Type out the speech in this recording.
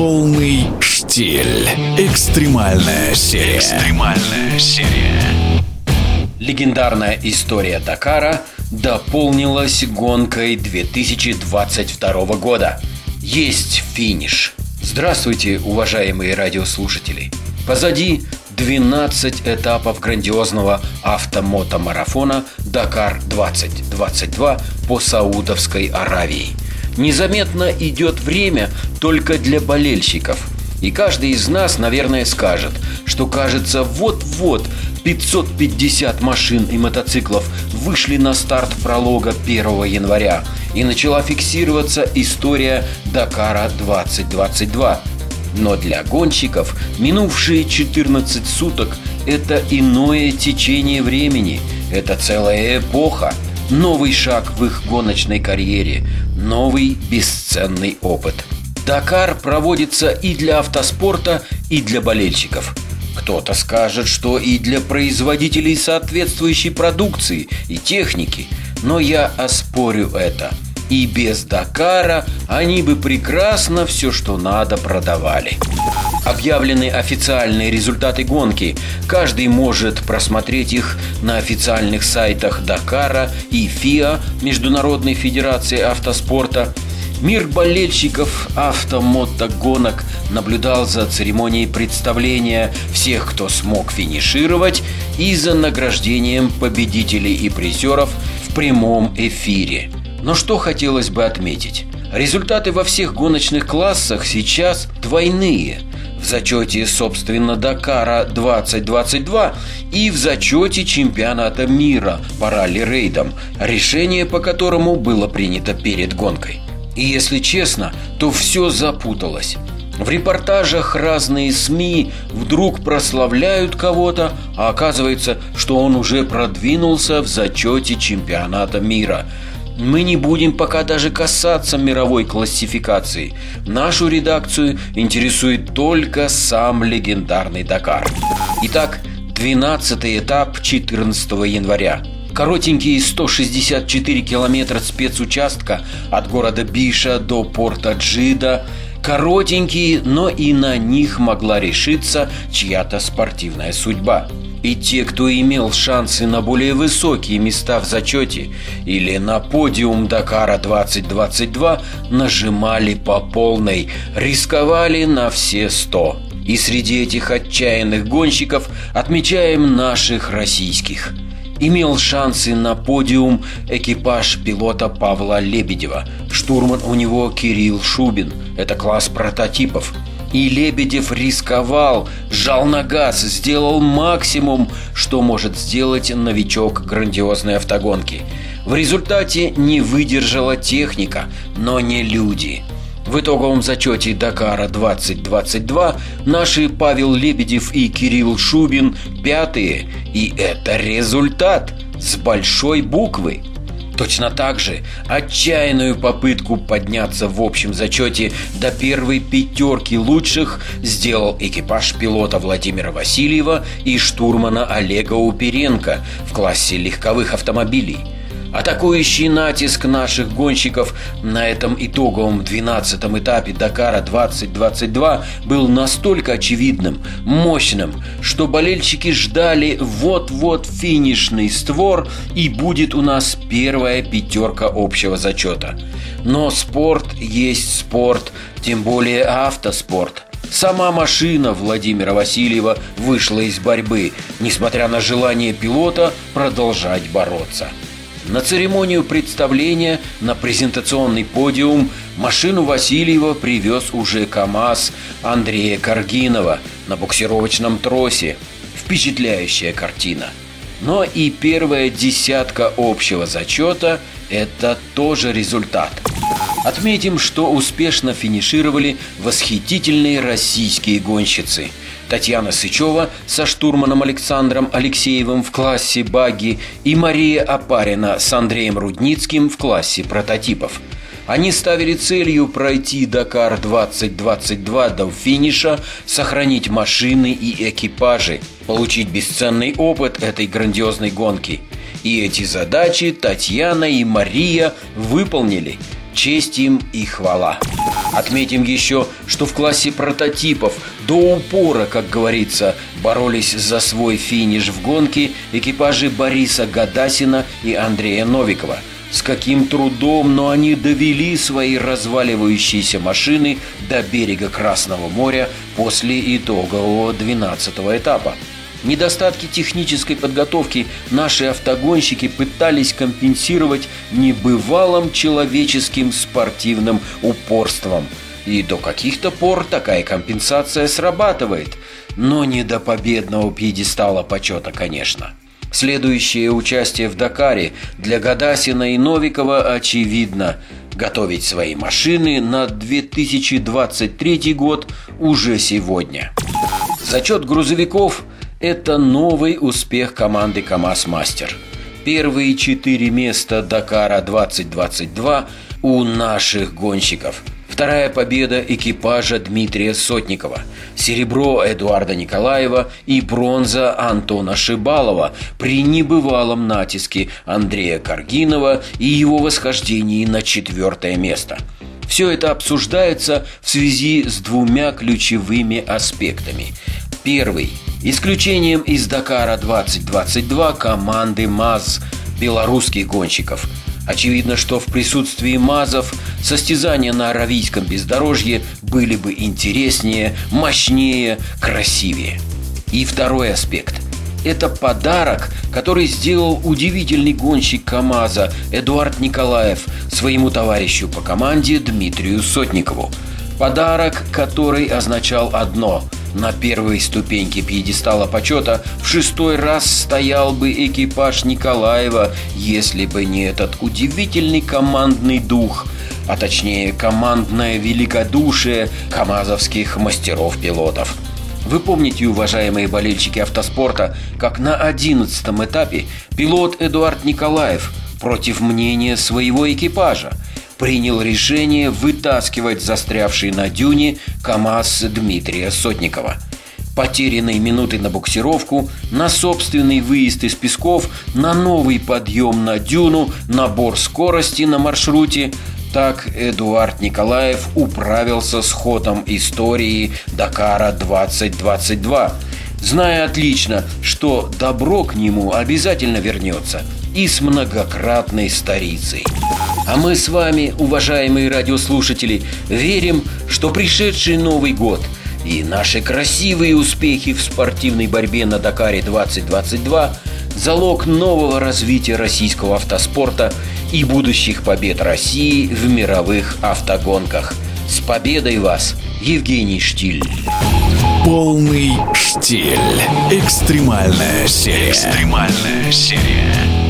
Полный штиль. Экстремальная серия. Экстремальная серия. Легендарная история Дакара дополнилась гонкой 2022 года. Есть финиш. Здравствуйте, уважаемые радиослушатели. Позади 12 этапов грандиозного автомотомарафона «Дакар 2022» по Саудовской Аравии. Незаметно идет время только для болельщиков – и каждый из нас, наверное, скажет, что кажется, вот-вот 550 машин и мотоциклов вышли на старт пролога 1 января, и начала фиксироваться история Дакара 2022. Но для гонщиков минувшие 14 суток – это иное течение времени, это целая эпоха, новый шаг в их гоночной карьере, новый бесценный опыт – Дакар проводится и для автоспорта, и для болельщиков. Кто-то скажет, что и для производителей соответствующей продукции и техники, но я оспорю это. И без Дакара они бы прекрасно все, что надо, продавали. Объявлены официальные результаты гонки. Каждый может просмотреть их на официальных сайтах Дакара и ФИА Международной Федерации Автоспорта – Мир болельщиков автомотогонок наблюдал за церемонией представления всех, кто смог финишировать, и за награждением победителей и призеров в прямом эфире. Но что хотелось бы отметить? Результаты во всех гоночных классах сейчас двойные – в зачете, собственно, Дакара 2022 и в зачете чемпионата мира по ралли-рейдам, решение по которому было принято перед гонкой. И если честно, то все запуталось. В репортажах разные СМИ вдруг прославляют кого-то, а оказывается, что он уже продвинулся в зачете чемпионата мира. Мы не будем пока даже касаться мировой классификации. Нашу редакцию интересует только сам легендарный Дакар. Итак, 12 этап 14 января. Коротенькие 164 километра спецучастка от города Биша до порта Джида Коротенькие, но и на них могла решиться чья-то спортивная судьба. И те, кто имел шансы на более высокие места в зачете или на подиум Дакара 2022, нажимали по полной, рисковали на все сто. И среди этих отчаянных гонщиков отмечаем наших российских – имел шансы на подиум экипаж пилота Павла Лебедева. Штурман у него Кирилл Шубин. Это класс прототипов. И Лебедев рисковал, жал на газ, сделал максимум, что может сделать новичок грандиозной автогонки. В результате не выдержала техника, но не люди – в итоговом зачете Дакара 2022 наши Павел Лебедев и Кирилл Шубин пятые, и это результат с большой буквы. Точно так же отчаянную попытку подняться в общем зачете до первой пятерки лучших сделал экипаж пилота Владимира Васильева и штурмана Олега Уперенко в классе легковых автомобилей – Атакующий натиск наших гонщиков на этом итоговом 12-м этапе Дакара 2022 был настолько очевидным, мощным, что болельщики ждали вот-вот финишный створ и будет у нас первая пятерка общего зачета. Но спорт есть спорт, тем более автоспорт – Сама машина Владимира Васильева вышла из борьбы, несмотря на желание пилота продолжать бороться. На церемонию представления на презентационный подиум машину Васильева привез уже КАМАЗ Андрея Каргинова на буксировочном тросе. Впечатляющая картина. Но и первая десятка общего зачета – это тоже результат. Отметим, что успешно финишировали восхитительные российские гонщицы – Татьяна Сычева со штурманом Александром Алексеевым в классе багги и Мария Апарина с Андреем Рудницким в классе прототипов. Они ставили целью пройти Дакар 2022 до финиша, сохранить машины и экипажи, получить бесценный опыт этой грандиозной гонки. И эти задачи Татьяна и Мария выполнили. Честь им и хвала. Отметим еще, что в классе прототипов до упора, как говорится, боролись за свой финиш в гонке экипажи Бориса Гадасина и Андрея Новикова. С каким трудом, но они довели свои разваливающиеся машины до берега Красного моря после итогового 12 этапа. Недостатки технической подготовки наши автогонщики пытались компенсировать небывалым человеческим спортивным упорством. И до каких-то пор такая компенсация срабатывает, но не до победного пьедестала почета, конечно. Следующее участие в Дакаре для Гадасина и Новикова очевидно. Готовить свои машины на 2023 год уже сегодня. Зачет грузовиков – это новый успех команды КАМАЗ Мастер. Первые четыре места Дакара 2022 у наших гонщиков. Вторая победа экипажа Дмитрия Сотникова, серебро Эдуарда Николаева и бронза Антона Шибалова при небывалом натиске Андрея Каргинова и его восхождении на четвертое место. Все это обсуждается в связи с двумя ключевыми аспектами. Первый – Исключением из Дакара 2022 команды МАЗ белорусских гонщиков. Очевидно, что в присутствии МАЗов состязания на Аравийском бездорожье были бы интереснее, мощнее, красивее. И второй аспект – это подарок, который сделал удивительный гонщик КАМАЗа Эдуард Николаев своему товарищу по команде Дмитрию Сотникову. Подарок, который означал одно – на первой ступеньке пьедестала почета в шестой раз стоял бы экипаж Николаева, если бы не этот удивительный командный дух, а точнее командное великодушие камазовских мастеров-пилотов. Вы помните, уважаемые болельщики автоспорта, как на одиннадцатом этапе пилот Эдуард Николаев против мнения своего экипажа – принял решение вытаскивать застрявший на дюне КАМАЗ Дмитрия Сотникова. Потерянные минуты на буксировку, на собственный выезд из Песков, на новый подъем на дюну, набор скорости на маршруте – так Эдуард Николаев управился с ходом истории Дакара 2022, зная отлично, что добро к нему обязательно вернется и с многократной старицей. А мы с вами, уважаемые радиослушатели, верим, что пришедший Новый год и наши красивые успехи в спортивной борьбе на Дакаре 2022 – залог нового развития российского автоспорта и будущих побед России в мировых автогонках. С победой вас, Евгений Штиль! Полный штиль. Экстремальная серия. Экстремальная серия.